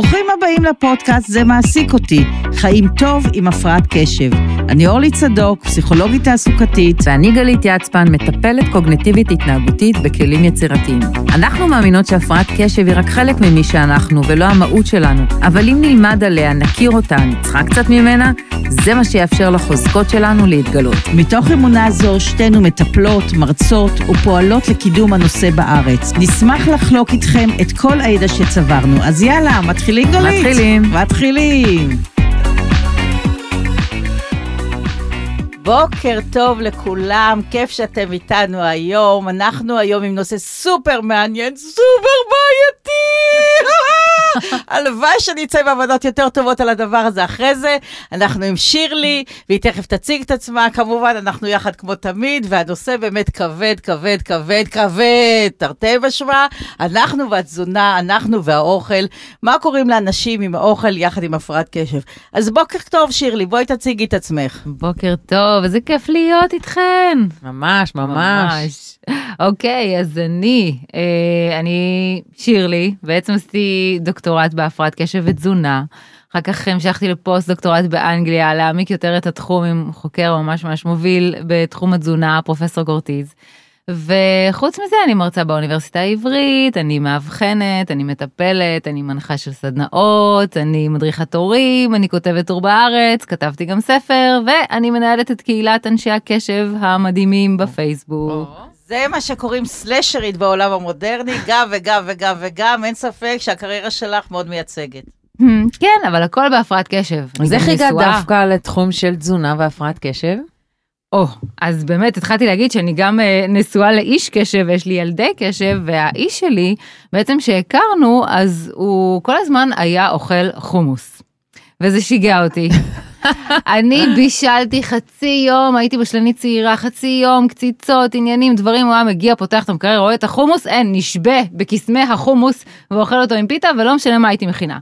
ברוכים הבאים לפודקאסט זה מעסיק אותי, חיים טוב עם הפרעת קשב. אני אורלי צדוק, פסיכולוגית תעסוקתית. ואני גלית יצפן, מטפלת קוגנטיבית התנהגותית בכלים יצירתיים. אנחנו מאמינות שהפרעת קשב היא רק חלק ממי שאנחנו ולא המהות שלנו, אבל אם נלמד עליה, נכיר אותה, נצחק קצת ממנה, זה מה שיאפשר לחוזקות שלנו להתגלות. מתוך אמונה זו, שתינו מטפלות, מרצות ופועלות לקידום הנושא בארץ. נשמח לחלוק איתכם את כל הידע שצברנו. אז יאללה, מתחילים גלית? מתחילים. מתחילים. בוקר טוב לכולם, כיף שאתם איתנו היום. אנחנו היום עם נושא סופר מעניין, סופר בעייתי. הלוואי שאני אצא הבנות יותר טובות על הדבר הזה אחרי זה. אנחנו עם שירלי, והיא תכף תציג את עצמה. כמובן, אנחנו יחד כמו תמיד, והנושא באמת כבד, כבד, כבד, כבד, תרתי משמע. אנחנו והתזונה, אנחנו והאוכל. מה קוראים לאנשים עם האוכל יחד עם הפרעת קשב? אז בוקר טוב, שירלי, בואי תציגי את עצמך. בוקר טוב, איזה כיף להיות איתכן. ממש, ממש. אוקיי, אז אני, אה, אני שירלי, בעצם עשיתי דוקטורט בהפרעת קשב ותזונה. אחר כך המשכתי לפוסט דוקטורט באנגליה, להעמיק יותר את התחום עם חוקר ממש ממש מוביל בתחום התזונה, פרופסור גורטיז. וחוץ מזה אני מרצה באוניברסיטה העברית, אני מאבחנת, אני מטפלת, אני מנחה של סדנאות, אני מדריכת הורים, אני כותבת טור בארץ, כתבתי גם ספר, ואני מנהלת את קהילת אנשי הקשב המדהימים בפייסבוק. זה מה שקוראים סלשרית בעולם המודרני, גם וגם וגם וגם, אין ספק שהקריירה שלך מאוד מייצגת. כן, אבל הכל בהפרעת קשב. אז איך הגעת. דווקא לתחום של תזונה והפרעת קשב? או, אז באמת התחלתי להגיד שאני גם אה, נשואה לאיש קשב ויש לי ילדי קשב והאיש שלי בעצם שהכרנו אז הוא כל הזמן היה אוכל חומוס. וזה שיגע אותי. אני בישלתי חצי יום, הייתי בשלנית צעירה, חצי יום, קציצות, עניינים, דברים, הוא היה מגיע, פותח את המקרר, רואה את החומוס, אין, נשבה בקסמי החומוס ואוכל אותו עם פיתה ולא משנה מה הייתי מכינה.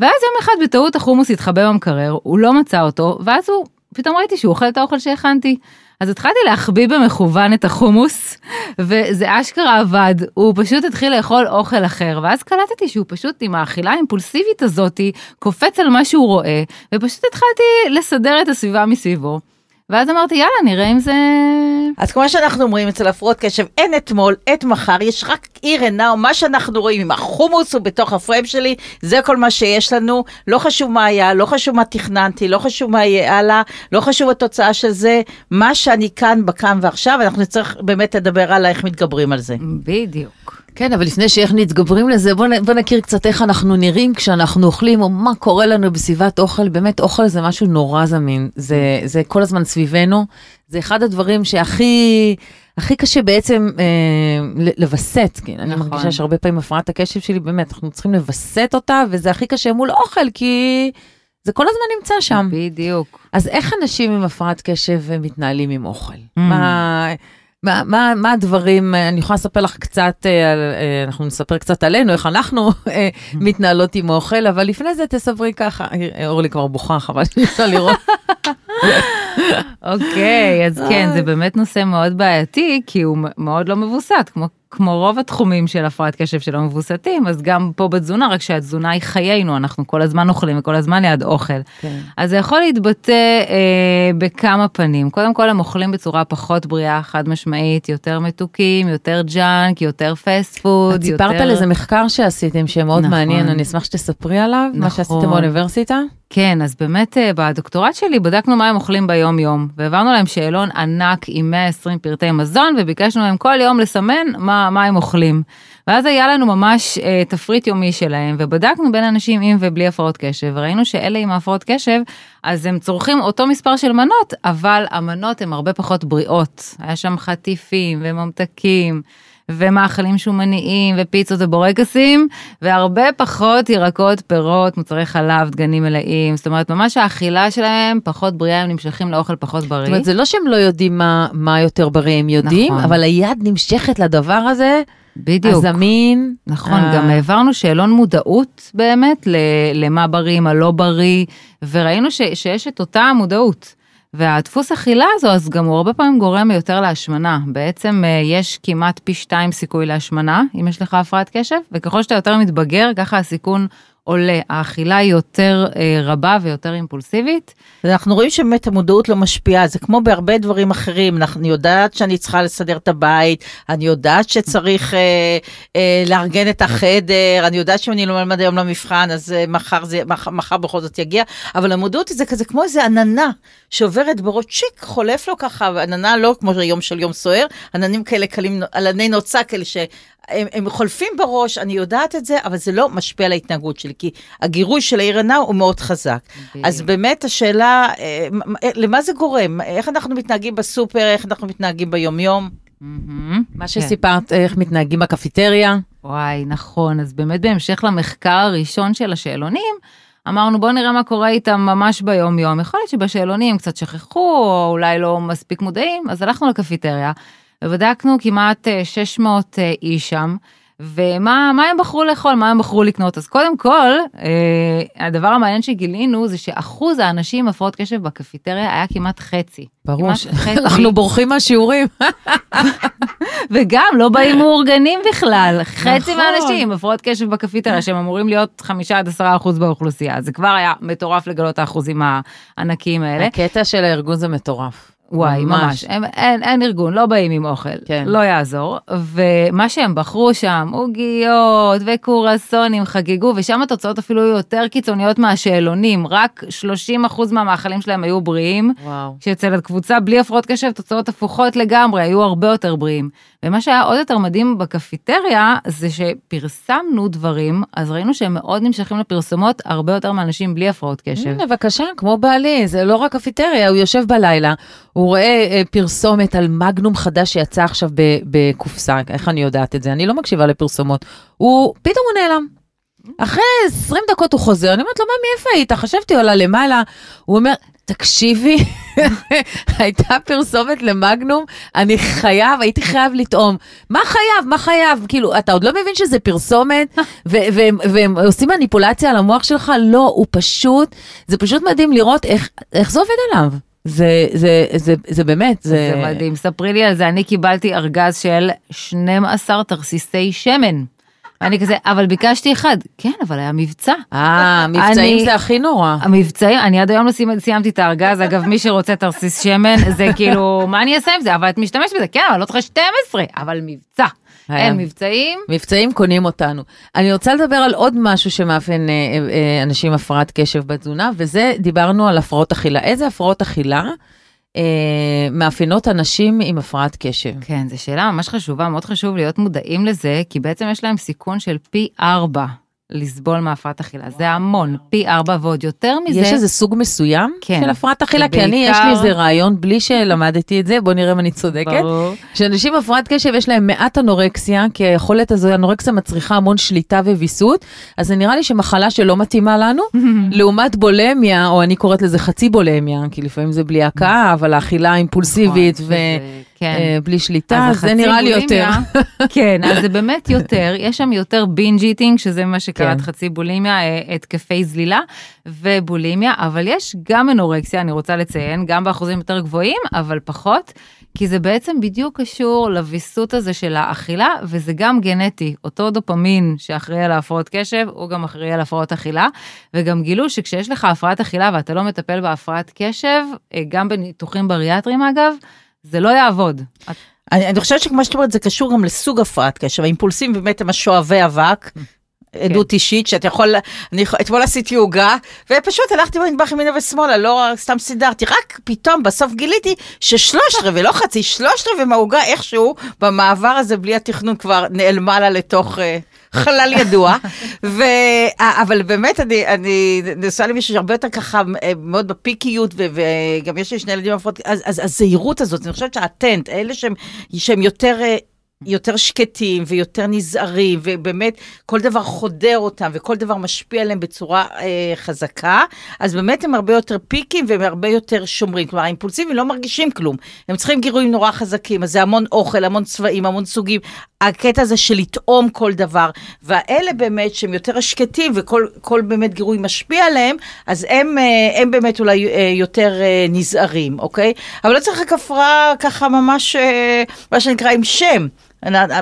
ואז יום אחד בטעות החומוס התחבא במקרר, הוא לא מצא אותו, ואז הוא, פתאום ראיתי שהוא אוכל את האוכל שהכנתי. אז התחלתי להחביא במכוון את החומוס, וזה אשכרה עבד, הוא פשוט התחיל לאכול אוכל אחר, ואז קלטתי שהוא פשוט עם האכילה האימפולסיבית הזאתי, קופץ על מה שהוא רואה, ופשוט התחלתי לסדר את הסביבה מסביבו. ואז אמרתי, יאללה, נראה אם זה... אז כמו שאנחנו אומרים אצל הפרעות קשב, אין אתמול, עת מחר, יש רק עיר עינה, מה שאנחנו רואים, אם החומוס הוא בתוך הפריים שלי, זה כל מה שיש לנו, לא חשוב מה היה, לא חשוב מה תכננתי, לא חשוב מה יהיה הלאה, לא חשוב התוצאה של זה, מה שאני כאן, בכאן ועכשיו, אנחנו נצטרך באמת לדבר על איך מתגברים על זה. בדיוק. כן, אבל לפני שאיך מתגברים לזה, בוא, נ- בוא נכיר קצת איך אנחנו נראים כשאנחנו אוכלים, או מה קורה לנו בסביבת אוכל. באמת, אוכל זה משהו נורא זמין. זה, זה כל הזמן סביבנו. זה אחד הדברים שהכי... הכי קשה בעצם אה, לווסת, כן, אני נכון. מרגישה שהרבה פעמים הפרעת הקשב שלי, באמת, אנחנו צריכים לווסת אותה, וזה הכי קשה מול אוכל, כי זה כל הזמן נמצא שם. בדיוק. אז איך אנשים עם הפרעת קשב אה, מתנהלים עם אוכל? Mm. מה, מה, מה, מה הדברים, אה, אני יכולה לספר לך קצת, אה, על, אה, אנחנו נספר קצת עלינו, איך אנחנו מתנהלות עם אוכל, אבל לפני זה תספרי ככה, אורלי כבר בוכה, חבל שאי אפשר לראות. אוקיי, אז כן, זה באמת נושא מאוד בעייתי, כי הוא מאוד לא מבוסת, כמו, כמו רוב התחומים של הפרעת קשב שלא מבוסתים, אז גם פה בתזונה, רק שהתזונה היא חיינו, אנחנו כל הזמן אוכלים וכל הזמן ליד אוכל. כן. אז זה יכול להתבטא אה, בכמה פנים. קודם כל, הם אוכלים בצורה פחות בריאה, חד משמעית, יותר מתוקים, יותר junk, יותר fast food, את סיפרת יותר... על איזה מחקר שעשיתם שמאוד נכון. מעניין, אני אשמח שתספרי עליו, מה נכון. שעשיתם באוניברסיטה. כן, אז באמת אה, בדוקטורט שלי בדקנו מה הם אוכלים ביום יום, והעברנו להם שאלון ענק עם 120 פרטי מזון, וביקשנו מהם כל יום לסמן מה, מה הם אוכלים. ואז היה לנו ממש אה, תפריט יומי שלהם, ובדקנו בין אנשים עם ובלי הפרעות קשב, וראינו שאלה עם הפרעות קשב, אז הם צורכים אותו מספר של מנות, אבל המנות הן הרבה פחות בריאות. היה שם חטיפים וממתקים. ומאכלים שומניים ופיצות ובורקסים והרבה פחות ירקות פירות מוצרי חלב דגנים מלאים זאת אומרת ממש האכילה שלהם פחות בריאה הם נמשכים לאוכל פחות בריא. זאת אומרת, זה לא שהם לא יודעים מה, מה יותר בריא, הם יודעים, נכון. אבל היד נמשכת לדבר הזה, בדיוק. הזמין. נכון, אה, גם העברנו שאלון מודעות באמת למה בריא, מה לא בריא, וראינו ש- שיש את אותה המודעות. והדפוס אכילה הזו, אז גם הוא הרבה פעמים גורם יותר להשמנה. בעצם אה, יש כמעט פי שתיים סיכוי להשמנה, אם יש לך הפרעת קשב, וככל שאתה יותר מתבגר, ככה הסיכון עולה, האכילה היא יותר אה, רבה ויותר אימפולסיבית. אנחנו רואים שבאמת המודעות לא משפיעה, זה כמו בהרבה דברים אחרים, אני יודעת שאני צריכה לסדר את הבית, אני יודעת שצריך אה, אה, לארגן את החדר, אני יודעת שאם אני לא אלמד היום למבחן, אז אה, מחר, זה, מח, מחר בכל זאת יגיע, אבל המודעות זה כזה כמו איזה עננה שעוברת בראש, צ'יק, חולף לו ככה, ועננה לא כמו יום של יום סוער, עננים כאלה קלים, ענני נוצה כאלה ש... הם, הם חולפים בראש, אני יודעת את זה, אבל זה לא משפיע על ההתנהגות שלי, כי הגירוי של העיר הנאו הוא מאוד חזק. אז באמת השאלה, אה, למה זה גורם? איך אנחנו מתנהגים בסופר, איך אנחנו מתנהגים ביומיום? מה כן. שסיפרת, איך מתנהגים בקפיטריה. וואי, נכון. אז באמת בהמשך למחקר הראשון של השאלונים, אמרנו בואו נראה מה קורה איתם ממש ביום-יום. יכול להיות שבשאלונים קצת שכחו, או אולי לא מספיק מודעים, אז הלכנו לקפיטריה, ובדקנו כמעט אה, 600 אה, איש שם. ומה מה הם בחרו לאכול, מה הם בחרו לקנות. אז קודם כל, אה, הדבר המעניין שגילינו זה שאחוז האנשים עם הפרעות קשב בקפיטריה היה כמעט חצי. ברור. אנחנו בורחים מהשיעורים. וגם לא באים מאורגנים בכלל. חצי נכון. מהאנשים עם הפרעות קשב בקפיטריה, שהם אמורים להיות חמישה עד עשרה אחוז באוכלוסייה. זה כבר היה מטורף לגלות האחוזים הענקיים האלה. הקטע של הארגון זה מטורף. וואי, ממש. הם, אין, אין ארגון, לא באים עם אוכל, כן. לא יעזור. ומה שהם בחרו שם, עוגיות וקורסונים, חגגו, ושם התוצאות אפילו היו יותר קיצוניות מהשאלונים, רק 30% מהמאכלים שלהם היו בריאים. וואו. שאצל הקבוצה בלי הפרעות קשב תוצאות הפוכות לגמרי, היו הרבה יותר בריאים. ומה שהיה עוד יותר מדהים בקפיטריה, זה שפרסמנו דברים, אז ראינו שהם מאוד נמשכים לפרסומות הרבה יותר מאנשים בלי הפרעות קשב. הנה, בבקשה, כמו בעלי, זה לא רק קפיטריה, הוא יושב בלילה, הוא רואה אה, פרסומת על מגנום חדש שיצא עכשיו בקופסה, איך אני יודעת את זה? אני לא מקשיבה לפרסומות. הוא, פתאום הוא נעלם. אחרי 20 דקות הוא חוזר, אני אומרת לו, מה, מאיפה היית? חשבתי, עולה למעלה. הוא אומר, תקשיבי, הייתה פרסומת למגנום, אני חייב, הייתי חייב לטעום. מה חייב? מה חייב? כאילו, אתה עוד לא מבין שזה פרסומת, והם, והם עושים מניפולציה על המוח שלך? לא, הוא פשוט, זה פשוט מדהים לראות איך, איך זה עובד עליו. זה, זה, זה, זה באמת, זה... זה מדהים, ספרי לי על זה, אני קיבלתי ארגז של 12 תרסיסי שמן. ואני כזה, אבל ביקשתי אחד. כן, אבל היה מבצע. אה, מבצעים אני- זה הכי נורא. המבצעים, אני עד היום לא סיימ- סיימתי את הארגז, אגב, מי שרוצה תרסיס שמן, זה כאילו, מה אני אעשה עם זה? אבל את משתמשת בזה, כן, אבל לא צריכה 12, אבל מבצע. היה. אין מבצעים. מבצעים קונים אותנו. אני רוצה לדבר על עוד משהו שמאפיין אה, אה, אנשים עם הפרעת קשב בתזונה, וזה, דיברנו על הפרעות אכילה. איזה הפרעות אכילה אה, מאפיינות אנשים עם הפרעת קשב? כן, זו שאלה ממש חשובה, מאוד חשוב להיות מודעים לזה, כי בעצם יש להם סיכון של פי ארבע לסבול מהפרעת אכילה. זה המון, פי ארבע ועוד יותר מזה. יש איזה סוג מסוים כן. של הפרעת אכילה? כי אני, יש לי איזה רעיון, בלי שלמדתי את זה, בוא נראה אם אני צודקת. ברור. שאנשים עם הפרעת קשב יש להם מעט אנורקסיה, כי היכולת הזו, אנורקסיה מצריכה המון שליטה וויסות, אז זה נראה לי שמחלה שלא מתאימה לנו, לעומת בולמיה, או אני קוראת לזה חצי בולמיה, כי לפעמים זה בלי הקאה, אבל האכילה אימפולסיבית נכון, ובלי וזה- כן. שליטה, אז זה נראה לי יותר. כן, אז זה באמת יותר, יש שם יותר בינג' איטינג, שזה מה שקראת כן. חצי בולימיה, אה, התקפי זלילה ובולימיה, אבל יש גם אנורקסיה, אני רוצה לציין, גם באחוזים יותר גבוהים, אבל פחות, כי זה בעצם בדיוק קשור לוויסות הזה של האכילה, וזה גם גנטי. אותו דופמין שאחראי על ההפרעות קשב, הוא גם אחראי על הפרעות אכילה, וגם גילו שכשיש לך הפרעת אכילה ואתה לא מטפל בהפרעת קשב, אה, גם בניתוחים בריאטריים אגב, זה לא יעבוד. את- אני, אני חושבת שכמו שאת אומרת, זה קשור גם לסוג הפרעת קשב. האימפולסים באמת הם השואבי אבק. עדות אישית שאתה יכול, אני אתמול עשיתי עוגה ופשוט הלכתי במטבח ימינה ושמאלה, לא סתם סידרתי, רק פתאום בסוף גיליתי ששלוש רבעי, לא חצי, שלוש רבעי מהעוגה איכשהו במעבר הזה בלי התכנון כבר נעלמה לה לתוך אה, חלל ידוע. ו... אבל באמת אני, אני נשואה למישהו שהרבה יותר ככה אה, מאוד בפיקיות ו- וגם יש לי שני ילדים הפרעות, אז, אז הזהירות הזאת, אני חושבת שהאטנט, אלה שהם, שהם יותר... אה, יותר שקטים ויותר נזהרים, ובאמת כל דבר חודר אותם וכל דבר משפיע עליהם בצורה אה, חזקה, אז באמת הם הרבה יותר פיקים והם הרבה יותר שומרים. כלומר, האימפולסיביים לא מרגישים כלום, הם צריכים גירויים נורא חזקים, אז זה המון אוכל, המון צבעים, המון סוגים. הקטע הזה של לטעום כל דבר, והאלה באמת שהם יותר שקטים וכל כל באמת גירוי משפיע עליהם, אז הם, אה, הם באמת אולי אה, יותר אה, נזהרים, אוקיי? אבל לא צריך רק הפרעה ככה ממש, מה שנקרא, עם שם.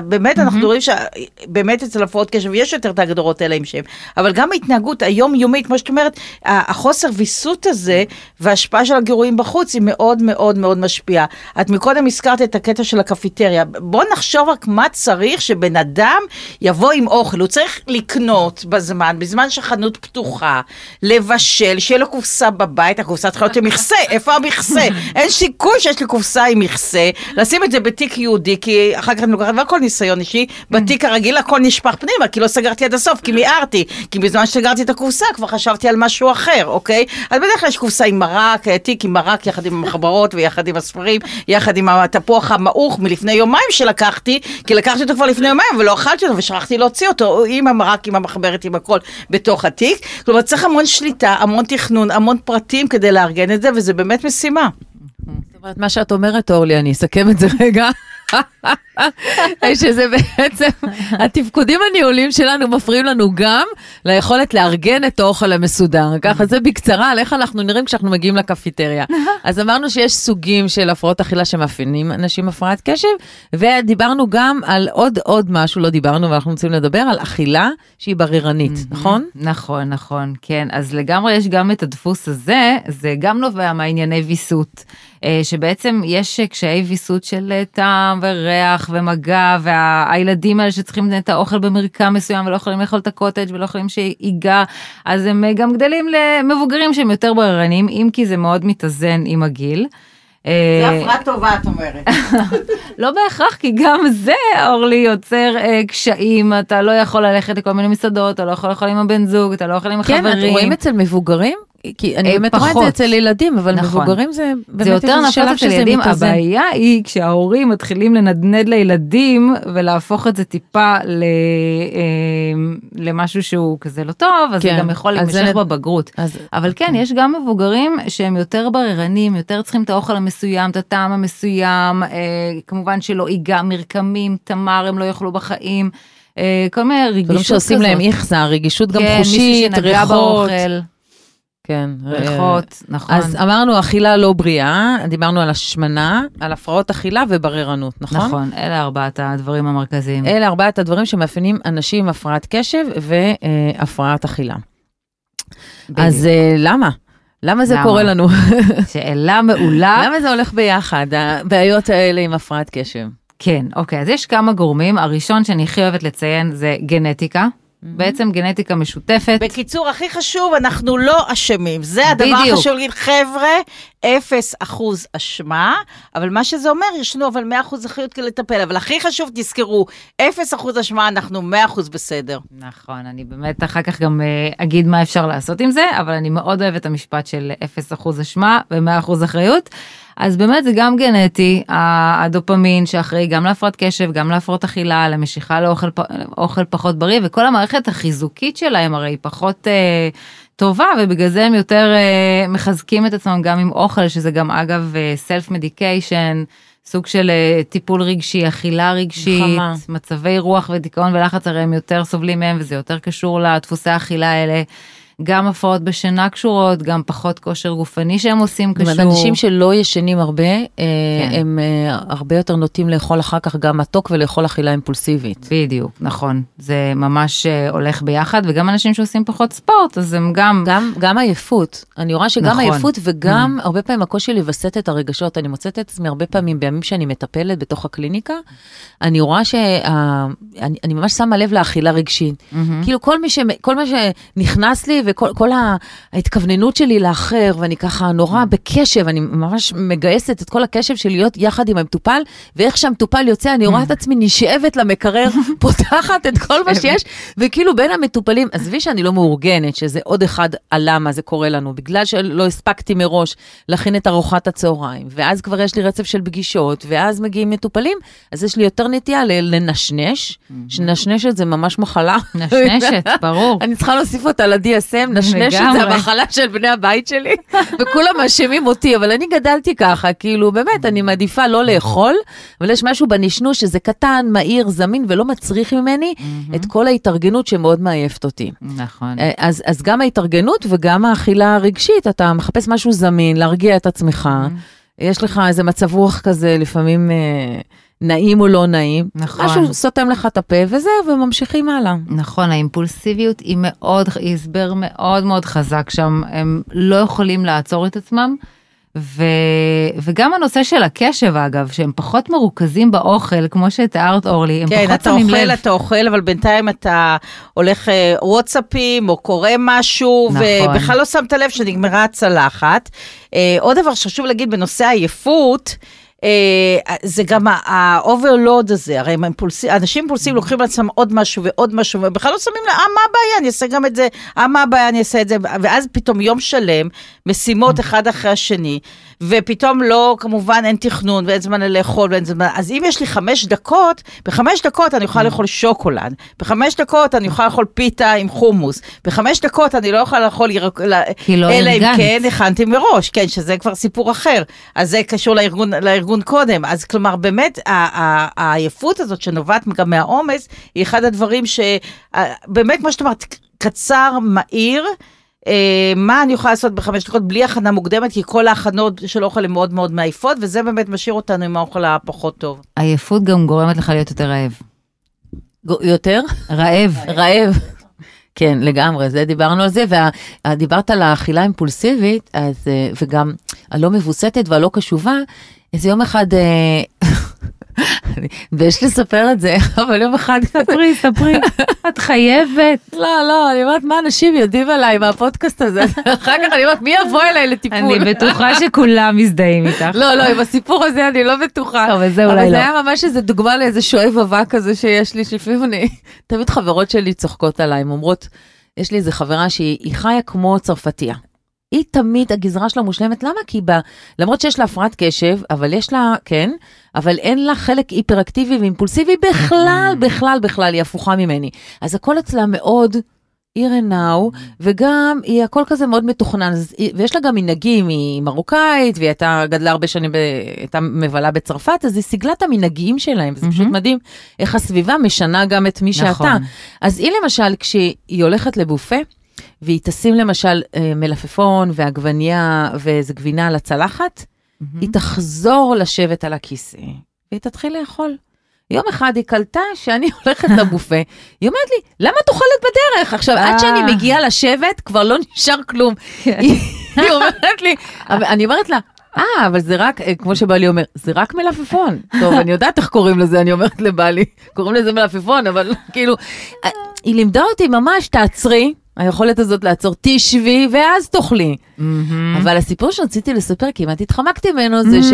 באמת, אנחנו רואים שבאמת אצל הפרעות קשב יש יותר את ההגדרות האלה עם שם, אבל גם ההתנהגות היומיומית, כמו שאת אומרת, החוסר ויסות הזה וההשפעה של הגירויים בחוץ היא מאוד מאוד מאוד משפיעה. את מקודם הזכרת את הקטע של הקפיטריה. בוא נחשוב רק מה צריך שבן אדם יבוא עם אוכל. הוא צריך לקנות בזמן, בזמן שחנות פתוחה, לבשל, שיהיה לו קופסה בבית, הקופסה צריכה להיות עם מכסה, איפה המכסה? אין סיכוי שיש לי קופסה עם מכסה, לשים את זה בתיק יהודי, כי אחר כך אני לוקחת, והכל ניסיון אישי, בתיק הרגיל הכל נשפך פנימה, כי לא סגרתי עד הסוף, כי מיהרתי, כי בזמן שסגרתי את הקופסה כבר חשבתי על משהו אחר, אוקיי? אז בדרך כלל יש קופסה עם מרק, תיק עם מרק יחד עם המחברות ויחד עם הספרים, יחד עם התפוח המעוך מלפני יומיים שלקחתי, כי לקחתי אותו כבר לפני יומיים ולא אכלתי אותו ושכחתי להוציא אותו עם המרק, עם המחברת, עם הכל בתוך התיק. כלומר צריך המון שליטה, המון תכנון, המון פרטים כדי לארגן את זה, וזה באמת משימה. זאת אומרת, מה שאת אומרת, אורלי, אני אסכם את זה רגע. שזה בעצם, התפקודים הניהוליים שלנו מפריעים לנו גם ליכולת לארגן את האוכל המסודר. ככה זה בקצרה על איך אנחנו נראים כשאנחנו מגיעים לקפיטריה. אז אמרנו שיש סוגים של הפרעות אכילה שמאפיינים אנשים עם הפרעת קשב, ודיברנו גם על עוד עוד משהו, לא דיברנו ואנחנו רוצים לדבר על אכילה שהיא בררנית, נכון? נכון, נכון, כן. אז לגמרי יש גם את הדפוס הזה, זה גם נובע מהענייני ויסות. אה, שבעצם יש קשיי ויסות של אה, טעם וריח ומגע, והילדים האלה שצריכים את האוכל במרקם מסוים ולא יכולים לאכול את הקוטג' ולא יכולים שיגע, אז הם אה, גם גדלים למבוגרים שהם יותר בררנים, אם כי זה מאוד מתאזן עם הגיל. זה הפרעה טובה, את אומרת. לא בהכרח, כי גם זה, אורלי, יוצר אה, קשיים, אתה לא יכול ללכת לכל מיני מסעדות, אתה לא יכול לאכול עם הבן זוג, אתה לא יכול עם החברים. כן, אתם רואים אצל מבוגרים? כי אני באמת רואה את זה אצל ילדים, אבל נכון. מבוגרים זה באמת איזה שלב שזה ילדים. מתאזן. הבעיה היא כשההורים מתחילים לנדנד לילדים ולהפוך את זה טיפה ל, אה, למשהו שהוא כזה לא טוב, אז כן. זה גם יכול להימשך זה... בבגרות. אז... אבל כן, כן, יש גם מבוגרים שהם יותר בררנים, יותר צריכים את האוכל המסוים, את הטעם המסוים, אה, כמובן שלא ייגע מרקמים, תמר הם לא יאכלו בחיים. אה, כל מיני רגישות כזאת. שעושים להם איכסה, רגישות גם כן, חושית, ריחות. באוכל. כן. ריחות, נכון. אז אמרנו אכילה לא בריאה, דיברנו על השמנה, על הפרעות אכילה ובררנות, נכון? נכון, אלה ארבעת הדברים המרכזיים. אלה ארבעת הדברים שמאפיינים אנשים עם הפרעת קשב והפרעת אכילה. בדיוק. אז אה, למה? למה זה למה? קורה לנו? שאלה מעולה. למה זה הולך ביחד, הבעיות האלה עם הפרעת קשב? כן, אוקיי, אז יש כמה גורמים. הראשון שאני הכי אוהבת לציין זה גנטיקה. בעצם גנטיקה משותפת. בקיצור, הכי חשוב, אנחנו לא אשמים. זה הדבר החשוב להגיד, חבר'ה, אפס אחוז אשמה, אבל מה שזה אומר, יש לנו אבל מאה אחוז אחריות כדי לטפל. אבל הכי חשוב, תזכרו, אפס אחוז אשמה, אנחנו מאה אחוז בסדר. נכון, אני באמת אחר כך גם uh, אגיד מה אפשר לעשות עם זה, אבל אני מאוד אוהבת את המשפט של אפס אחוז אשמה ומאה אחוז אחריות. אז באמת זה גם גנטי, הדופמין שאחראי גם להפרעת קשב, גם להפרעות אכילה, למשיכה לאוכל אוכל פחות בריא, וכל המערכת החיזוקית שלהם הרי היא פחות אה, טובה, ובגלל זה הם יותר אה, מחזקים את עצמם גם עם אוכל, שזה גם אגב סלף אה, מדיקיישן. סוג של uh, טיפול רגשי, אכילה רגשית, חמה. מצבי רוח ודיכאון ולחץ, הרי הם יותר סובלים מהם וזה יותר קשור לדפוסי האכילה האלה. גם הפרעות בשינה קשורות, גם פחות כושר גופני שהם עושים קשור. זאת אומרת, אנשים שלא ישנים הרבה, אה, כן. הם אה, הרבה יותר נוטים לאכול אחר כך גם מתוק ולאכול אכילה אימפולסיבית. בדיוק, נכון. זה ממש אה, הולך ביחד, וגם אנשים שעושים פחות ספורט, אז הם גם... גם, גם עייפות. אני רואה שגם נכון. עייפות וגם mm. הרבה פעמים הקושי לווסת את הרגשות. אני מוצאת את עצמי הרבה פעמים בימים שאני מטפלת בתוך הקליניקה, אני רואה שאני אני ממש שמה לב לאכילה רגשית. Mm-hmm. כאילו כל, מי ש, כל מה שנכנס לי, וכל ההתכווננות שלי לאחר, ואני ככה נורא בקשב, אני ממש מגייסת את כל הקשב שלי להיות יחד עם המטופל, ואיך שהמטופל יוצא, אני רואה את עצמי נשאבת למקרר, פותחת את כל מה שיש, וכאילו בין המטופלים, עזבי שאני לא מאורגנת, שזה עוד אחד הלמה זה קורה לנו, בגלל שלא הספקתי מראש להכין את ארוחת הצהריים, ואז כבר יש לי רצף של פגישות, ואז מגיעים מטופלים, אז יש לי יותר נטייה לנשנש, שנשנשת זה ממש מחלה. נשנשת, ברור. אני צריכה להוסיף אותה ל-DSM, הם נשנשת, זה המחלה של בני הבית שלי, וכולם מאשימים אותי, אבל אני גדלתי ככה, כאילו, באמת, אני מעדיפה לא לאכול, אבל יש משהו בנשנוש שזה קטן, מהיר, זמין, ולא מצריך ממני את כל ההתארגנות שמאוד מעייפת אותי. נכון. אה, אז, אז גם ההתארגנות וגם האכילה הרגשית, אתה מחפש משהו זמין, להרגיע את עצמך. יש לך איזה מצב רוח כזה, לפעמים... אה, נעים או לא נעים, נכון. משהו סותם לך את הפה וזהו, וממשיכים הלאה. נכון, האימפולסיביות היא מאוד, היא הסבר מאוד מאוד חזק שם, הם לא יכולים לעצור את עצמם. ו... וגם הנושא של הקשב אגב, שהם פחות מרוכזים באוכל, כמו שתיארת אורלי, הם כן, פחות אתה שמים אוכל, לב. אתה אוכל, אבל בינתיים אתה הולך אה, וואטסאפים, או קורא משהו, נכון. ובכלל לא שמת לב שנגמרה הצלחת. אה, עוד דבר שחשוב להגיד בנושא עייפות, זה גם ה-overload הזה, הרי הם אימפולסי- אנשים אימפולסיביים לוקחים לעצמם עוד משהו ועוד משהו, ובכלל לא שמים לב, אה, מה הבעיה, אני אעשה גם את זה, אה, מה הבעיה, אני אעשה את זה, ואז פתאום יום שלם, משימות אחד אחרי השני, ופתאום לא, כמובן אין תכנון ואין זמן לאכול ואין זמן, אז אם יש לי חמש דקות, בחמש דקות אני יכולה לאכול שוקולד, בחמש דקות אני יכולה לאכול פיתה עם חומוס, בחמש דקות אני לא יכולה לאכול ירק... לא אלא אם. כן הכנתי מראש, כן, שזה כבר סיפור אחר. אז זה קשור לארגון, לארגון קודם. אז כלומר, באמת, העייפות הזאת שנובעת גם מהעומס, היא אחד הדברים שבאמת, כמו שאת אומרת, קצר, מהיר. אה, מה אני יכולה לעשות בחמש דקות בלי הכנה מוקדמת, כי כל ההכנות של אוכל הן מאוד מאוד מעייפות, וזה באמת משאיר אותנו עם האוכל הפחות טוב. עייפות גם גורמת לך להיות יותר רעב. ג- יותר? רעב. רעב. כן, לגמרי, זה דיברנו על זה, ודיברת על האכילה האימפולסיבית, אז, אה, וגם הלא מבוסתת והלא קשובה, איזה יום אחד, אה, ויש לספר את זה, אבל יום אחד, ספרי, ספרי. את חייבת. לא, לא, אני אומרת, מה אנשים יודעים עליי מהפודקאסט הזה? אחר כך אני אומרת, מי יבוא אליי לטיפול? אני בטוחה שכולם מזדהים איתך. לא, לא, עם הסיפור הזה אני לא בטוחה. טוב, אז זה אבל אולי זה לא. היה ממש איזה דוגמה לאיזה שואב אבק כזה שיש לי, שלפעמים אני, תמיד חברות שלי צוחקות עליי, הן אומרות, יש לי איזה חברה שהיא היא חיה כמו צרפתייה. היא תמיד, הגזרה שלה מושלמת, למה? כי בה, למרות שיש לה הפרעת קשב, אבל יש לה, כן, אבל אין לה חלק היפראקטיבי ואימפולסיבי בכלל, בכלל, בכלל, היא הפוכה ממני. אז הכל אצלה מאוד עיר עינאו, וגם היא הכל כזה מאוד מתוכנן, ויש לה גם מנהגים, היא מרוקאית, והיא הייתה, גדלה הרבה שנים, ב- הייתה מבלה בצרפת, אז היא סיגלה את המנהגים שלהם, וזה פשוט מהמם. מדהים איך הסביבה משנה גם את מי שאתה. נכון. אז היא למשל, כשהיא הולכת לבופה, והיא תשים למשל אה, מלפפון ועגבנייה ואיזה גבינה על הצלחת, היא תחזור לשבת על הכיסא, והיא תתחיל לאכול. יום אחד היא קלטה שאני הולכת לבופה, היא אומרת לי, למה את אוכלת בדרך? עכשיו, עד אה. שאני מגיעה לשבת, כבר לא נשאר כלום. כן. היא אומרת לי, אני אומרת לה, אה, אבל זה רק, אה, כמו שבעלי אומר, זה רק מלפפון. טוב, אני יודעת איך קוראים לזה, אני אומרת לבעלי, קוראים לזה מלפפון, אבל כאילו, אה, היא לימדה אותי ממש, תעצרי, היכולת הזאת לעצור, תשבי ואז תאכלי. מהמם. אבל הסיפור שרציתי לספר, כמעט התחמקתי ממנו, זה ש...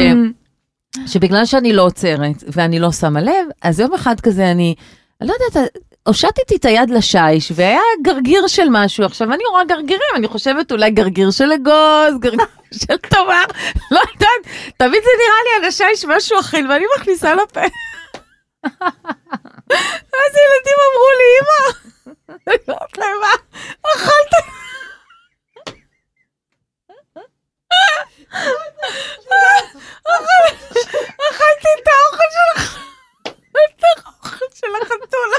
שבגלל שאני לא עוצרת ואני לא שמה לב, אז יום אחד כזה אני, אני לא יודעת, הושטתי את היד לשיש והיה גרגיר של משהו. עכשיו אני רואה גרגירים, אני חושבת אולי גרגיר של אגוז, גרגיר של תמר, לא יודעת, תמיד זה נראה לי על השיש משהו אכיל ואני מכניסה לפה. אז ילדים אמרו לי, אמא, מה, אכלת? אכלתי את האוכל שלך, את האוכל של החתולה.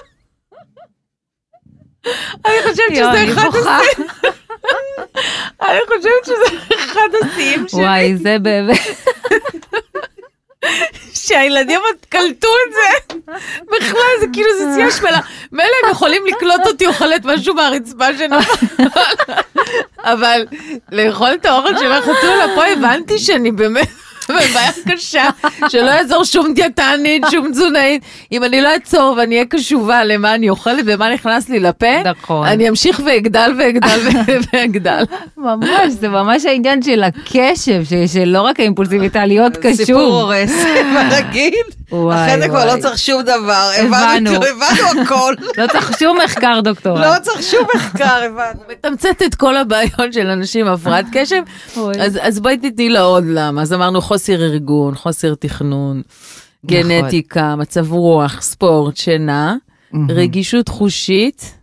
אני חושבת שזה אחד. השיאים. אני חושבת שזה אחד השיאים שלי, וואי, זה באמת. שהילדים עוד קלטו את זה. בכלל זה כאילו זה שיא השפלה. מילא הם יכולים לקלוט אותי אוכלת משהו מהרצפה שנפל. אבל לאכול את האוכל של החתולה, פה הבנתי שאני באמת בבעיה קשה, שלא יעזור שום דיאטנית, שום תזונאית. אם אני לא אעצור ואני אהיה קשובה למה אני אוכלת ומה נכנס לי לפה, נכון. אני אמשיך ואגדל ואגדל ואגדל. ממש, זה ממש העניין של הקשב, ש- שלא רק האימפולסיביות, להיות סיפור קשוב. הורס, מה להגיד? אחרי זה כבר. לא צריך שום דבר, הבנו. הכל. לא צריך שום מחקר דוקטורט. לא צריך שום מחקר, הבנו. מתמצת את כל הבעיות של אנשים עם הפרעת קשב, אז בואי תתני לה עוד למה. אז אמרנו חוסר ארגון, חוסר תכנון, גנטיקה, מצב רוח, ספורט, שינה, מהמם. רגישות חושית,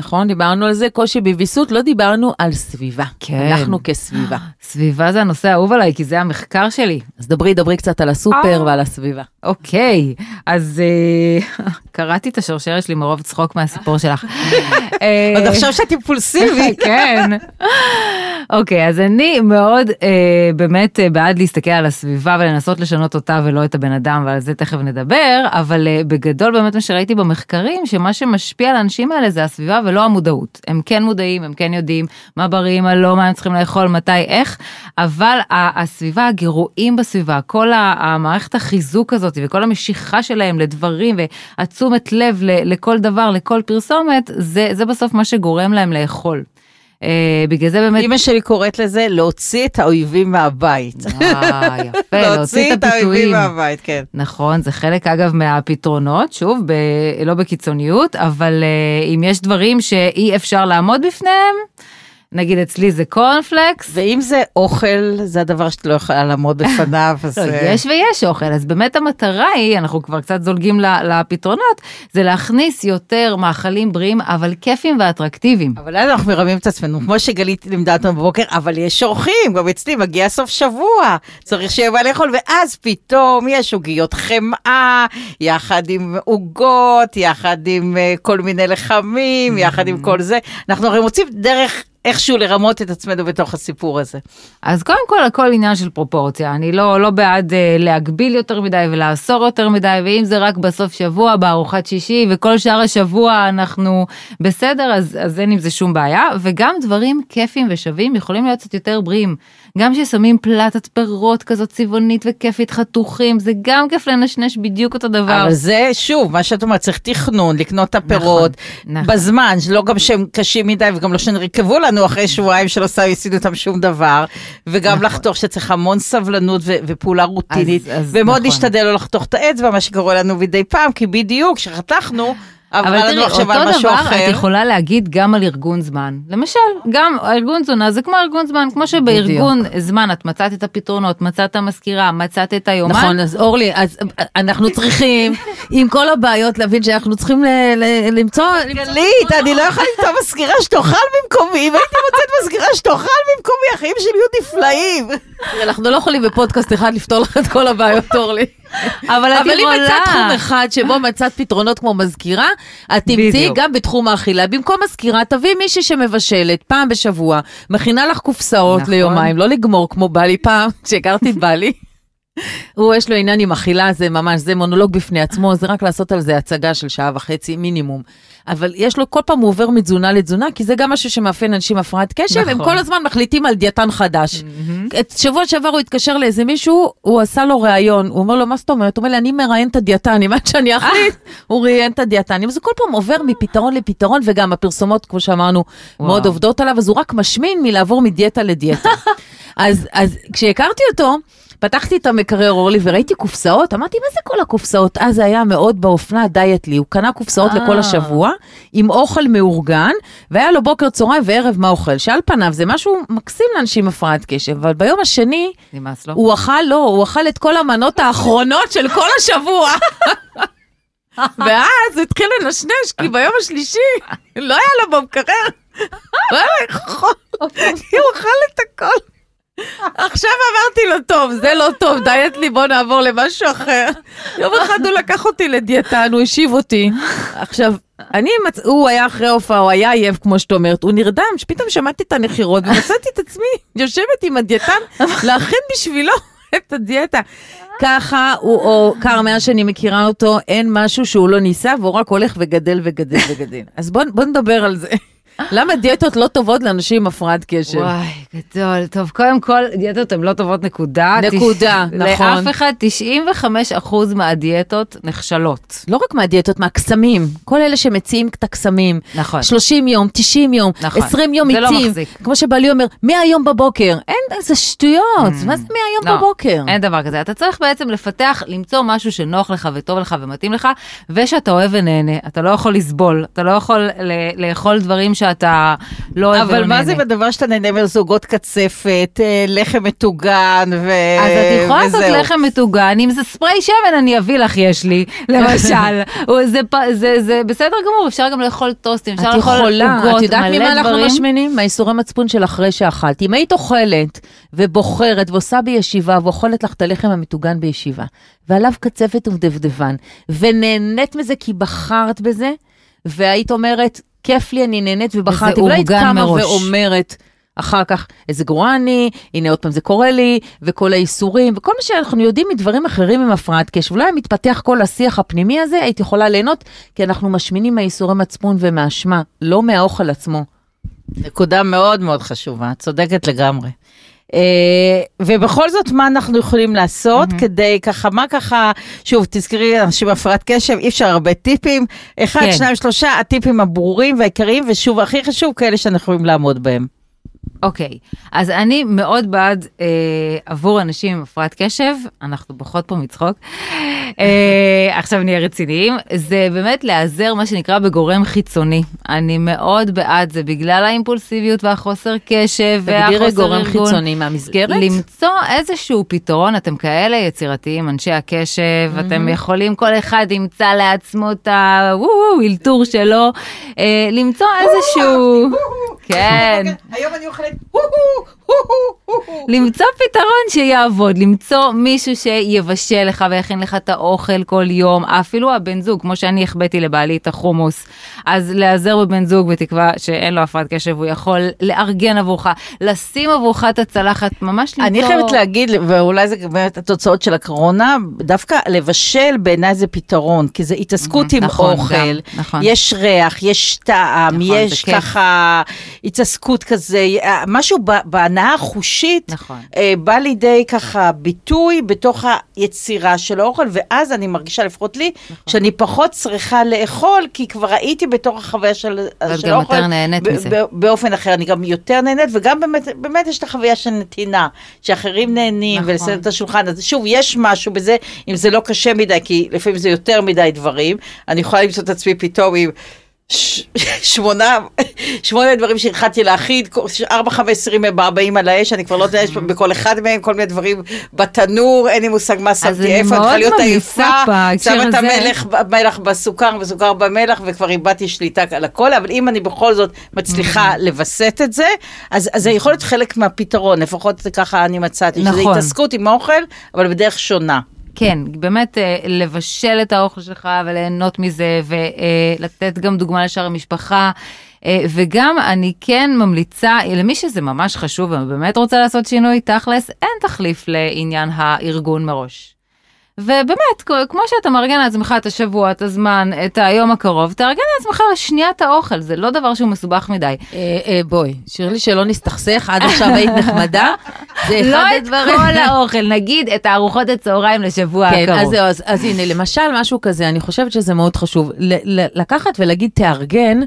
נכון? דיברנו על זה, קושי בוויסות, לא דיברנו על סביבה. כן. אנחנו כסביבה. סביבה זה הנושא האהוב עליי, כי זה המחקר שלי. אז דברי, דברי קצת על הסופר ועל הסביבה. אוקיי, אז אה, קראתי את השרשרת שלי מרוב צחוק מהסיפור שלך. אה, עוד עכשיו שאת אימפולסיבית. כן. אוקיי, אז אני מאוד אה, באמת אה, בעד להסתכל על הסביבה ולנסות לשנות אותה ולא את הבן אדם, ועל זה תכף נדבר, אבל אה, בגדול באמת מה שראיתי במחקרים, שמה שמשפיע על האנשים האלה זה הסביבה ולא המודעות. הם כן מודעים, הם כן יודעים מה בריא, מה לא, מה הם צריכים לאכול, מתי, איך, אבל הסביבה, הגירויים בסביבה, כל המערכת החיזוק הזאת וכל המשיכה שלהם לדברים והתשומת לב לכל דבר, לכל פרסומת, זה, זה בסוף מה שגורם להם לאכול. Uh, בגלל זה באמת... אמא שלי קוראת לזה להוציא את האויבים מהבית. אה, יפה, להוציא את. האויבים מהבית, כן. נכון, זה חלק אגב מהפתרונות, שוב, ב, לא בקיצוניות, אבל uh, אם יש דברים שאי אפשר לעמוד בפניהם, נגיד אצלי זה קורנפלקס. ואם זה אוכל, זה הדבר שאת לא יכולה לעמוד בפניו. אז... לא, אה, יש ויש אוכל, אז באמת המטרה היא, אנחנו כבר קצת זולגים לפתרונות, זה להכניס יותר מאכלים בריאים, אבל כיפים ואטרקטיביים. אבל אז אנחנו מרמים את עצמנו, כמו שגלית לימדה אותנו בבוקר, אבל יש אורחים, גם אצלי מגיע סוף שבוע, צריך שיהיה מה לאכול, ואז פתאום יש עוגיות חמאה, יחד עם עוגות, יחד עם uh, כל מיני לחמים, יחד עם כל זה. אנחנו הרי מוצאים דרך איכשהו לרמות את עצמנו בתוך הסיפור הזה. אז קודם כל הכל עניין של פרופורציה, אני לא, לא בעד uh, להגביל יותר מדי ולאסור יותר מדי, ואם זה רק בסוף שבוע בארוחת שישי וכל שאר השבוע אנחנו בסדר, אז, אז אין עם זה שום בעיה, וגם דברים כיפים ושווים יכולים להיות קצת יותר בריאים. גם כששמים פלטת פירות כזאת צבעונית וכיפית חתוכים, זה גם כיף לנשנש בדיוק אותו דבר. אבל זה, שוב, מה שאת אומרת, צריך תכנון, לקנות את הפירות נכון, נכון. בזמן, לא גם שהם קשים מדי וגם לא שנרקבו לנו אחרי שבועיים שלא עשינו אותם שום דבר, וגם נכון. לחתוך שצריך המון סבלנות ו- ופעולה רוטינית, אז, אז ומאוד נכון. להשתדל לא לחתוך את האצבע, מה שקורה לנו מדי פעם, כי בדיוק, כשחתכנו, אבל תראי, אותו דבר אחר. את יכולה להגיד גם על ארגון זמן. למשל, גם ארגון תזונה זה כמו ארגון זמן, כמו שבארגון בדיוק. זמן את מצאת את הפתרונות, מצאת המזכירה, מצאת את היומן. נכון, אז אורלי, אז אנחנו צריכים, עם כל הבעיות, להבין שאנחנו צריכים למצוא... גלית, אני לא יכולה למצוא מזכירה שתאכל במקומי, אם הייתי מוצאת מזכירה שתאכל במקומי, החיים שלי יהיו נפלאים. אנחנו לא יכולים בפודקאסט אחד לפתור לך את כל הבעיות, אורלי. אבל את יכולה. אבל אם מצאת תחום אחד שבו מצאת פתרונות כמו מזכירה, את תמצאי גם בתחום האכילה. במקום מזכירה, תביאי מישהי שמבשלת פעם בשבוע, מכינה לך קופסאות נכון. ליומיים, לא לגמור כמו בלי פעם, כשהכרתי בלי. הוא, יש לו עניין עם אכילה, זה ממש, זה מונולוג בפני עצמו, זה רק לעשות על זה הצגה של שעה וחצי מינימום. אבל יש לו, כל פעם הוא עובר מתזונה לתזונה, כי זה גם משהו שמאפיין אנשים הפרעת קשב, נכון. הם כל הזמן מחליטים על דיאטן חדש. Mm-hmm. שבוע שעבר הוא התקשר לאיזה מישהו, הוא עשה לו ראיון, הוא אומר לו, מה זאת אומרת? הוא אומר לי, אני מראיין את הדיאטנים, עד שאני אחליט, הוא ראיין את הדיאטנים. זה כל פעם עובר מפתרון לפתרון, וגם הפרסומות, כמו שאמרנו. מאוד עובדות עליו, אז הוא רק משמין מלעבור מדיאטה לדיאטה. אז, אז כשהכרתי אותו, פתחתי את המקרר אורלי וראיתי קופסאות, אמרתי, מה זה כל הקופסאות? אז זה היה מאוד באופנה דיאטלי, הוא קנה קופסאות לכל אה. השבוע, עם אוכל מאורגן, והיה לו בוקר, צהריים וערב מה אוכל, שעל פניו זה משהו מקסים לאנשים הפרעת קשב, אבל ביום השני, הוא אכל, לא, הוא אכל את כל המנות האחרונות של כל השבוע. ואז הוא התחיל לנשנש, כי ביום השלישי לא היה לו במקרר. הוא היה לאכול, כי הוא אכל את הכל. עכשיו אמרתי לו, טוב, זה לא טוב, דיאט לי, בוא נעבור למשהו אחר. יום אחד הוא לקח אותי לדיאטן, הוא השיב אותי. עכשיו, אני, מצ... הוא היה אחרי הופעה, הוא היה עייף, כמו שאת אומרת, הוא נרדם, שפתאום שמעתי את הנחירות, ומצאתי את עצמי יושבת עם הדיאטן להכין בשבילו את הדיאטה. ככה הוא, או קר, מאז שאני מכירה אותו, אין משהו שהוא לא ניסה, והוא רק הולך וגדל וגדל וגדל. אז בוא, בוא נדבר על זה. למה דיאטות לא טובות לאנשים עם הפרעת קשב? וואי, גדול. טוב, קודם כל, דיאטות הן לא טובות, נקודה. נקודה, נכון. לאף אחד, 95% מהדיאטות נכשלות. לא רק מהדיאטות, מהקסמים. כל אלה שמציעים את הקסמים. נכון. 30 יום, 90 יום, נכון. 20 יום מתים. זה לא מחזיק. כמו שבעלי אומר, מהיום בבוקר. אין, זה שטויות. Mm. מה זה מהיום לא, בבוקר? אין דבר כזה. אתה צריך בעצם לפתח, למצוא משהו שנוח לך וטוב לך ומתאים לך, ושאתה אוהב ונהנה. אתה לא יכול לסבול. אתה לא יכול לאכול דברים ש... שאתה לא אוהב אבל מה זה בדבר שאתה נהנה מזוגות קצפת, אה, לחם מטוגן ו... אז את יכולה לעשות לחם מטוגן, אם זה ספרי שמן אני אביא לך, יש לי, למשל. זה, זה, זה בסדר גמור, אפשר גם לאכול טוסטים, אפשר לאכול עוגות, מלא דברים. את יודעת ממה אנחנו משמינים? מהייסורי מצפון של אחרי שאכלת. אם היית אוכלת ובוחרת ועושה בישיבה ואוכלת לך את הלחם המטוגן בישיבה, ועליו קצפת ודבדבן, ונהנית מזה כי בחרת בזה, והיית אומרת, כיף לי, אני נהנית ובחרתי, ולא היית קמה ואומרת, אחר כך, איזה גרועה אני, הנה עוד פעם זה קורה לי, וכל האיסורים, וכל מה שאנחנו יודעים מדברים אחרים עם הפרעת קשב. אולי מתפתח כל השיח הפנימי הזה, היית יכולה ליהנות, כי אנחנו משמינים מהאיסורי מצפון ומהאשמה, לא מהאוכל עצמו. נקודה מאוד מאוד חשובה, צודקת לגמרי. Uh, ובכל זאת, מה אנחנו יכולים לעשות mm-hmm. כדי ככה, מה ככה, שוב, תזכרי, אנשים עם הפרעת קשב, אי אפשר הרבה טיפים. אחד, כן. שניים, שלושה, הטיפים הברורים והעיקריים, ושוב, הכי חשוב, כאלה שאנחנו יכולים לעמוד בהם. אוקיי, okay. אז אני מאוד בעד אה, עבור אנשים עם הפרעת קשב, אנחנו בוכות פה מצחוק, אה, עכשיו נהיה רציניים, זה באמת להיעזר מה שנקרא בגורם חיצוני. אני מאוד בעד זה בגלל האימפולסיביות והחוסר קשב והחוסר ארגון. גורם חיצוני מהמסגרת? למצוא איזשהו פתרון, אתם כאלה יצירתיים, אנשי הקשב, mm-hmm. אתם יכולים, כל אחד ימצא לעצמו את האלתור שלו, אה, למצוא איזשהו... כן. היום אני אוכלת למצוא פתרון שיעבוד, למצוא מישהו שיבשל לך ויכין לך את האוכל כל יום, אפילו הבן זוג, כמו שאני החבאתי לבעלי את החומוס, אז להיעזר בבן זוג בתקווה שאין לו הפרעת קשב, הוא יכול לארגן עבורך, לשים עבורך את הצלחת, ממש למצוא... אני חייבת להגיד, ואולי זה באמת התוצאות של הקורונה, דווקא לבשל בעיניי זה פתרון, כי זה התעסקות עם נכון, אוכל, גם, נכון. יש ריח, יש טעם, נכון, יש ככה התעסקות כזה, משהו בהנאה החושית, נכון. אה, בא לידי ככה ביטוי בתוך היצירה של האוכל, ואז אני מרגישה, לפחות לי, נכון. שאני פחות צריכה לאכול, כי כבר הייתי בתוך החוויה של, של האוכל. ואת גם יותר נהנית מזה. באופן אחר, אני גם יותר נהנית, וגם באמת, באמת יש את החוויה של נתינה, שאחרים נהנים, נכון. ולסדר את השולחן. אז שוב, יש משהו בזה, אם זה לא קשה מדי, כי לפעמים זה יותר מדי דברים, אני יכולה למצוא את עצמי פתאום עם... שמונה, שמונה דברים שהתחלתי להכיד, ארבע, חמש עשרים באים על האש, אני כבר לא יודעת בכל אחד מהם, כל מיני דברים בתנור, אין לי מושג מה שמתי, איפה, אני צריכה להיות עייפה, שמה את המלח, מלח בסוכר וסוכר במלח, וכבר איבדתי שליטה על הכל, אבל אם אני בכל זאת מצליחה לווסת את זה, אז זה יכול להיות חלק מהפתרון, לפחות ככה אני מצאתי, שזה נכון. התעסקות עם האוכל, אבל בדרך שונה. כן, באמת אה, לבשל את האוכל שלך וליהנות מזה, ולתת גם דוגמה לשאר המשפחה. אה, וגם אני כן ממליצה, למי שזה ממש חשוב ובאמת רוצה לעשות שינוי, תכלס, אין תחליף לעניין הארגון מראש. ובאמת, כמו שאתה מארגן לעצמך את השבוע, את הזמן, את היום הקרוב, תארגן לעצמך לשנייה את האוכל, זה לא דבר שהוא מסובך מדי. אה, אה, בואי, שירלי שלא נסתכסך, עד עכשיו היית נחמדה, זה אחד הדברים. לא את כל האוכל, נגיד את הארוחות הצהריים לשבוע כן, הקרוב. כן, אז, אז הנה, למשל משהו כזה, אני חושבת שזה מאוד חשוב. לקחת ולהגיד תארגן,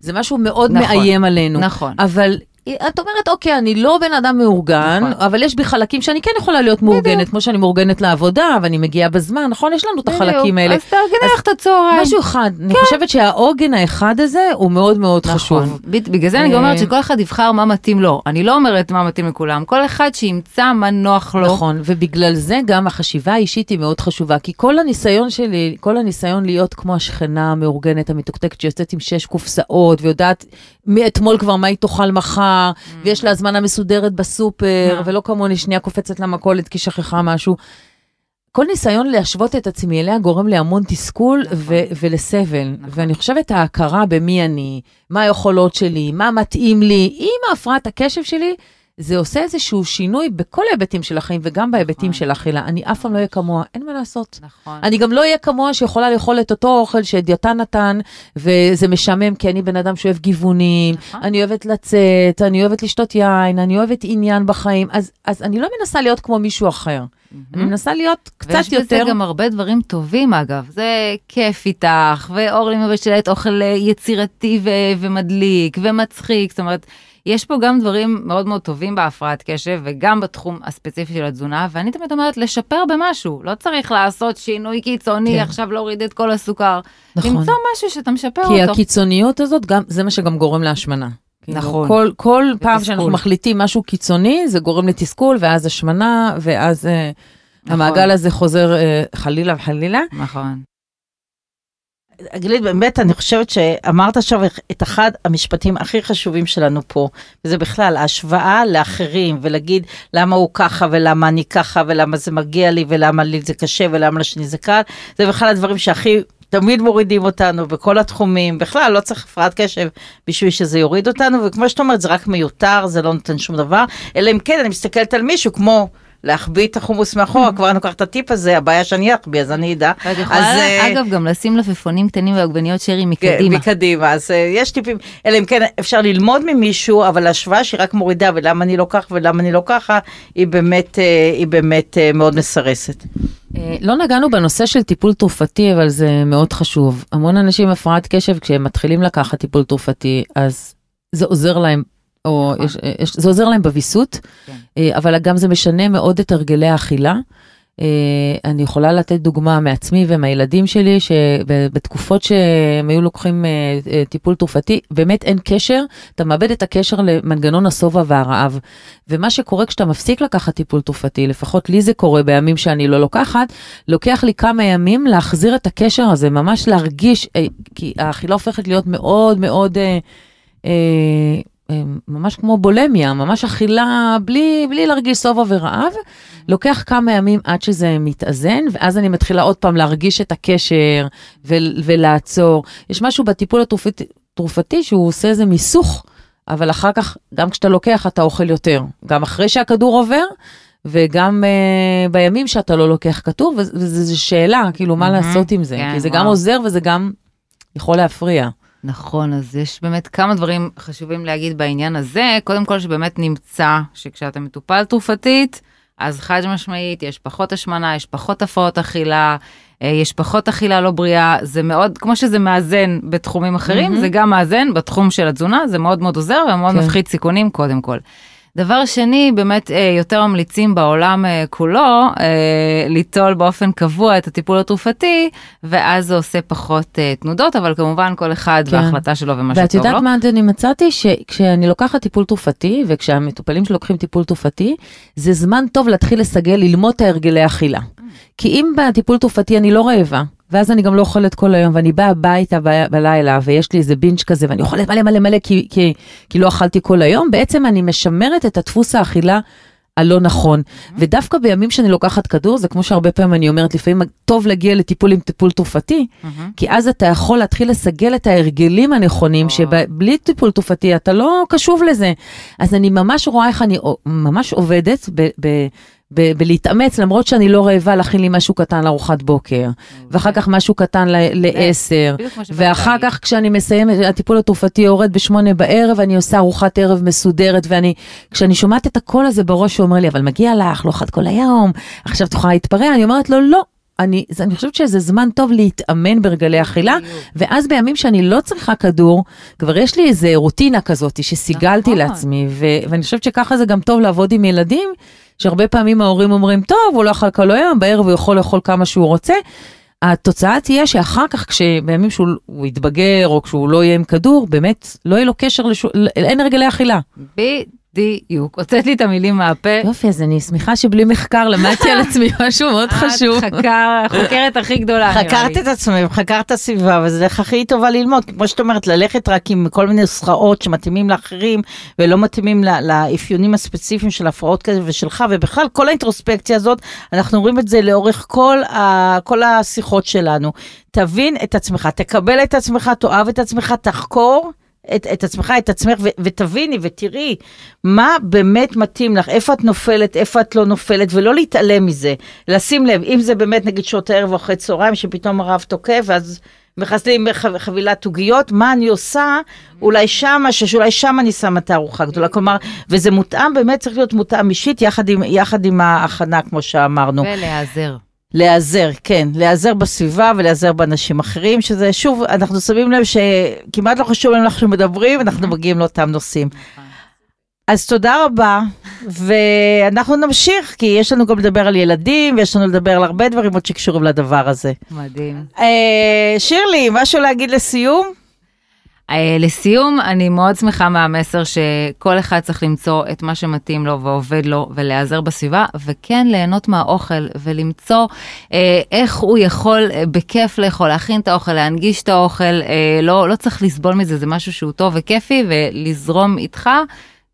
זה משהו מאוד נכון, מאיים עלינו. נכון. אבל את אומרת, אוקיי, אני לא בן אדם מאורגן, נכון. אבל יש בי חלקים שאני כן יכולה להיות מאורגנת, כמו שאני מאורגנת לעבודה, ואני מגיעה בזמן, נכון? יש לנו את החלקים האלה. אז תארגני לך את הצהריים. משהו אחד, כן. אני חושבת שהעוגן האחד הזה הוא מאוד מאוד נכון. חשוב. בגלל זה אני גם אומרת אה, שכל אחד יבחר מה מתאים לו. אני לא אומרת מה מתאים לכולם, כל אחד שימצא מה נוח לו. נכון, ובגלל זה גם החשיבה האישית היא מאוד חשובה, כי כל הניסיון שלי, כל הניסיון להיות כמו השכנה המאורגנת, המתוקתקת, שיוצאת עם שש קופסאות, ויודעת מאתמול כבר מה היא תאכל מחר, mm. ויש לה הזמנה מסודרת בסופר, mm. ולא כמוני שנייה קופצת למכולת כי שכחה משהו. כל ניסיון להשוות את עצמי אליה גורם להמון תסכול נכון. ו- ולסבל. נכון. ואני חושבת ההכרה במי אני, מה היכולות שלי, מה מתאים לי, עם הפרעת הקשב שלי, זה עושה איזשהו שינוי בכל ההיבטים של החיים וגם בהיבטים נכון. של האכילה. אני אף פעם לא אהיה כמוה, אין מה לעשות. נכון. אני גם לא אהיה כמוה שיכולה לאכול את אותו אוכל שדיאטן נתן, וזה משעמם כי אני בן אדם שאוהב גיוונים, נכון. אני אוהבת לצאת, אני אוהבת לשתות יין, אני אוהבת עניין בחיים, אז, אז אני לא מנסה להיות כמו מישהו אחר. Mm-hmm. אני מנסה להיות קצת ויש יותר... ויש בזה גם הרבה דברים טובים אגב, זה כיף איתך, ואורלי מבשלת אוכל יצירתי ו- ומדליק ומצחיק, זאת אומרת, יש פה גם דברים מאוד מאוד טובים בהפרעת קשב וגם בתחום הספציפי של התזונה, ואני תמיד אומרת לשפר במשהו, לא צריך לעשות שינוי קיצוני, כן. עכשיו להוריד את כל הסוכר. נכון. למצוא משהו שאתה משפר כי אותו. כי הקיצוניות הזאת, גם, זה מה שגם גורם להשמנה. כאילו, נכון. כל, כל פעם שאנחנו מחליטים משהו קיצוני, זה גורם לתסכול, ואז השמנה, ואז uh, נכון. המעגל הזה חוזר uh, חלילה וחלילה. נכון. גלית, באמת, אני חושבת שאמרת עכשיו את אחד המשפטים הכי חשובים שלנו פה, וזה בכלל ההשוואה לאחרים, ולהגיד למה הוא ככה, ולמה אני ככה, ולמה זה מגיע לי, ולמה לי זה קשה, ולמה לשני זה קל, זה בכלל הדברים שהכי תמיד מורידים אותנו בכל התחומים, בכלל לא צריך הפרעת קשב בשביל שזה יוריד אותנו, וכמו שאת אומרת, זה רק מיותר, זה לא נותן שום דבר, אלא אם כן אני מסתכלת על מישהו כמו... להחביא את החומוס מאחורה, כבר ניקח את הטיפ הזה, הבעיה שאני אחביא, אז אני אדע. ואת יכולה, אז, אה, אגב, גם לשים לפפונים קטנים ועגבניות שרי כן, מקדימה. מקדימה, אז אה, יש טיפים, אלא אם כן אפשר ללמוד ממישהו, אבל ההשוואה שהיא רק מורידה, ולמה אני לא כך ולמה אני לא ככה, היא באמת, אה, היא באמת מאוד מסרסת. לא נגענו בנושא של טיפול תרופתי, אבל זה מאוד חשוב. המון אנשים עם הפרעת קשב, כשהם מתחילים לקחת טיפול תרופתי, אז זה עוזר להם, או נכון. יש, יש, זה עוזר להם בוויסות, כן. אה, אבל גם זה משנה מאוד את הרגלי האכילה. אה, אני יכולה לתת דוגמה מעצמי ומהילדים שלי, שבתקופות שהם היו לוקחים אה, אה, טיפול תרופתי, באמת אין קשר, אתה מאבד את הקשר למנגנון השובע והרעב. ומה שקורה כשאתה מפסיק לקחת טיפול תרופתי, לפחות לי זה קורה בימים שאני לא לוקחת, לוקח לי כמה ימים להחזיר את הקשר הזה, ממש להרגיש, אה, כי האכילה הופכת להיות מאוד מאוד... אה, אה, אה, ממש כמו בולמיה, ממש אכילה בלי, בלי להרגיש שובע ורעב. לוקח כמה ימים עד שזה מתאזן, ואז אני מתחילה עוד פעם להרגיש את הקשר ו- ולעצור. יש משהו בטיפול התרופתי, תרופתי שהוא עושה איזה מיסוך, אבל אחר כך, גם כשאתה לוקח, אתה אוכל יותר. גם אחרי שהכדור עובר, וגם uh, בימים שאתה לא לוקח כדור, וזו שאלה, כאילו, מה מהמם. לעשות עם זה? כן, כי זה וואו. גם עוזר וזה גם יכול להפריע. נכון, אז יש באמת כמה דברים חשובים להגיד בעניין הזה. קודם כל שבאמת נמצא שכשאתה מטופל תרופתית, אז חד משמעית, יש פחות השמנה, יש פחות הפרעות אכילה, אה, יש פחות אכילה לא בריאה, זה מאוד, כמו שזה מאזן בתחומים אחרים, מהמם. זה גם מאזן בתחום של התזונה, זה מאוד מאוד עוזר ומאוד כן. מפחית סיכונים קודם כל. דבר שני, באמת אה, יותר ממליצים בעולם אה, כולו אה, ליטול באופן קבוע את הטיפול התרופתי, ואז זה עושה פחות תנודות, אבל כמובן כל אחד כן. וההחלטה שלו ומה ואת שטוב לו. יודעת מה אני מצאתי? שכשאני לוקחת טיפול תרופתי, וכשהמטופלים שלוקחים טיפול תרופתי, זה זמן טוב להתחיל לסגל, ללמוד את ההרגלי אכילה. כי אם בטיפול תרופתי אני לא רעבה, ואז אני גם לא אוכלת כל היום, ואני באה הביתה ב- בלילה, ויש לי איזה בינג' כזה, ואני אוכלת מלא מלא מלא, כי, כי, כי לא אכלתי כל היום, בעצם אני משמרת את הדפוס האכילה הלא נכון. ודווקא בימים שאני לוקחת כדור, זה כמו שהרבה פעמים אני אומרת, לפעמים טוב להגיע לטיפול עם טיפול תרופתי, מהמם. כי אז אתה יכול להתחיל לסגל את ההרגלים הנכונים, או. שבלי טיפול תרופתי אתה לא קשוב לזה. אז אני ממש רואה איך אני ממש עובדת ב... ב ב- בלהתאמץ, למרות שאני לא רעבה, להכין לי משהו קטן לארוחת בוקר, ואחר כך משהו קטן לעשר, ואחר. כך כשאני מסיימת, הטיפול התרופתי יורד בשמונה בערב, אני עושה ארוחת ערב מסודרת, ואני, כשאני שומעת את הקול הזה בראש שאומר לי, אבל מגיע לך, לא אכלת כל היום, עכשיו את יכולה להתפרע, אני אומרת לו, לא. אני, אני חושבת שזה זמן טוב להתאמן ברגלי אכילה. ואז בימים שאני לא צריכה כדור, כבר יש לי איזה רוטינה כזאת שסיגלתי נכון. לעצמי, ו- ואני חושבת שככה זה גם טוב לעבוד עם ילדים, שהרבה פעמים ההורים אומרים, טוב, הוא לא אכל כל היום, בערב הוא יכול לאכול כמה שהוא רוצה. התוצאה תהיה שאחר כך, כשבימים שהוא הוא יתבגר, או כשהוא לא יהיה עם כדור, באמת, לא יהיה לו קשר, לשו, אין הרגלי אכילה. בדיוק. הוצאת לי את המילים מהפה. יופי, אז אני שמחה שבלי מחקר למדתי על עצמי משהו מאוד חשוב. את חקר, החוקרת הכי גדולה, נראה חקרת לי. את עצמך, חקרת את הסביבה, וזו הדרך הכי טובה ללמוד. כמו שאת אומרת, ללכת רק עם כל מיני נוסחאות שמתאימים לאחרים, ולא מתאימים לאפיונים הספציפיים של הפרעות כאלה ושלך, ובכלל, כל האינטרוספקציה הזאת, אנחנו רואים את זה לאורך כל, ה- כל השיחות שלנו. תבין את עצמך, תקבל את עצמך, תאהב את עצמך, תחקור. את, את עצמך, את עצמך, ו, ותביני ותראי מה באמת מתאים לך, איפה את נופלת, איפה את לא נופלת, ולא להתעלם מזה. לשים לב, אם זה באמת נגיד שעות הערב או אחרי צהריים, שפתאום הרב תוקף, ואז ח- חבילת עוגיות, מה אני עושה? אולי שמה, שאולי שם אני שמה את הארוחה הגדולה. כלומר, וזה מותאם, באמת צריך להיות מותאם אישית, יחד עם, יחד עם ההכנה, כמו שאמרנו. ולהיעזר. להיעזר, כן, להיעזר בסביבה ולהיעזר באנשים אחרים, שזה שוב, אנחנו שמים לב שכמעט לא חשוב אם אנחנו מדברים, אנחנו מגיעים לאותם נושאים. אז תודה רבה, ואנחנו נמשיך, כי יש לנו גם לדבר על ילדים, ויש לנו לדבר על הרבה דברים עוד שקשורים לדבר הזה. מדהים. אה, שירלי, משהו להגיד לסיום? אה, לסיום, אני מאוד שמחה מהמסר שכל אחד צריך למצוא את מה שמתאים לו ועובד לו ולהיעזר בסביבה, וכן ליהנות מהאוכל ולמצוא אה, איך הוא יכול אה, בכיף לאכול, להכין את האוכל, להנגיש את האוכל, אה, לא, לא צריך לסבול מזה, זה משהו שהוא טוב וכיפי, ולזרום איתך,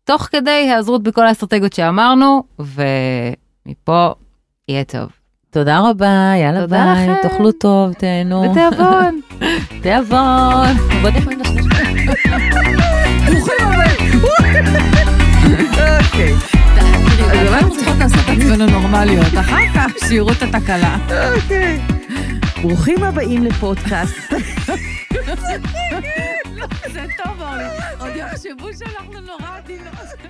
תוך כדי היעזרות בכל האסטרטגיות שאמרנו, ומפה יהיה טוב. תודה רבה, יאללה תודה ביי, לכם. תאכלו טוב, תהנו. בתיאבון. תיאבון. ברוכים הבאים. אוקיי, אז אנחנו צריכות לעשות את עצמנו נורמליות, אחר כך שיראו את התקלה. אוקיי. ברוכים הבאים לפודקאסט. זה טוב, אורלי. עוד יחשבו שאנחנו נורא עדינות. הבאים.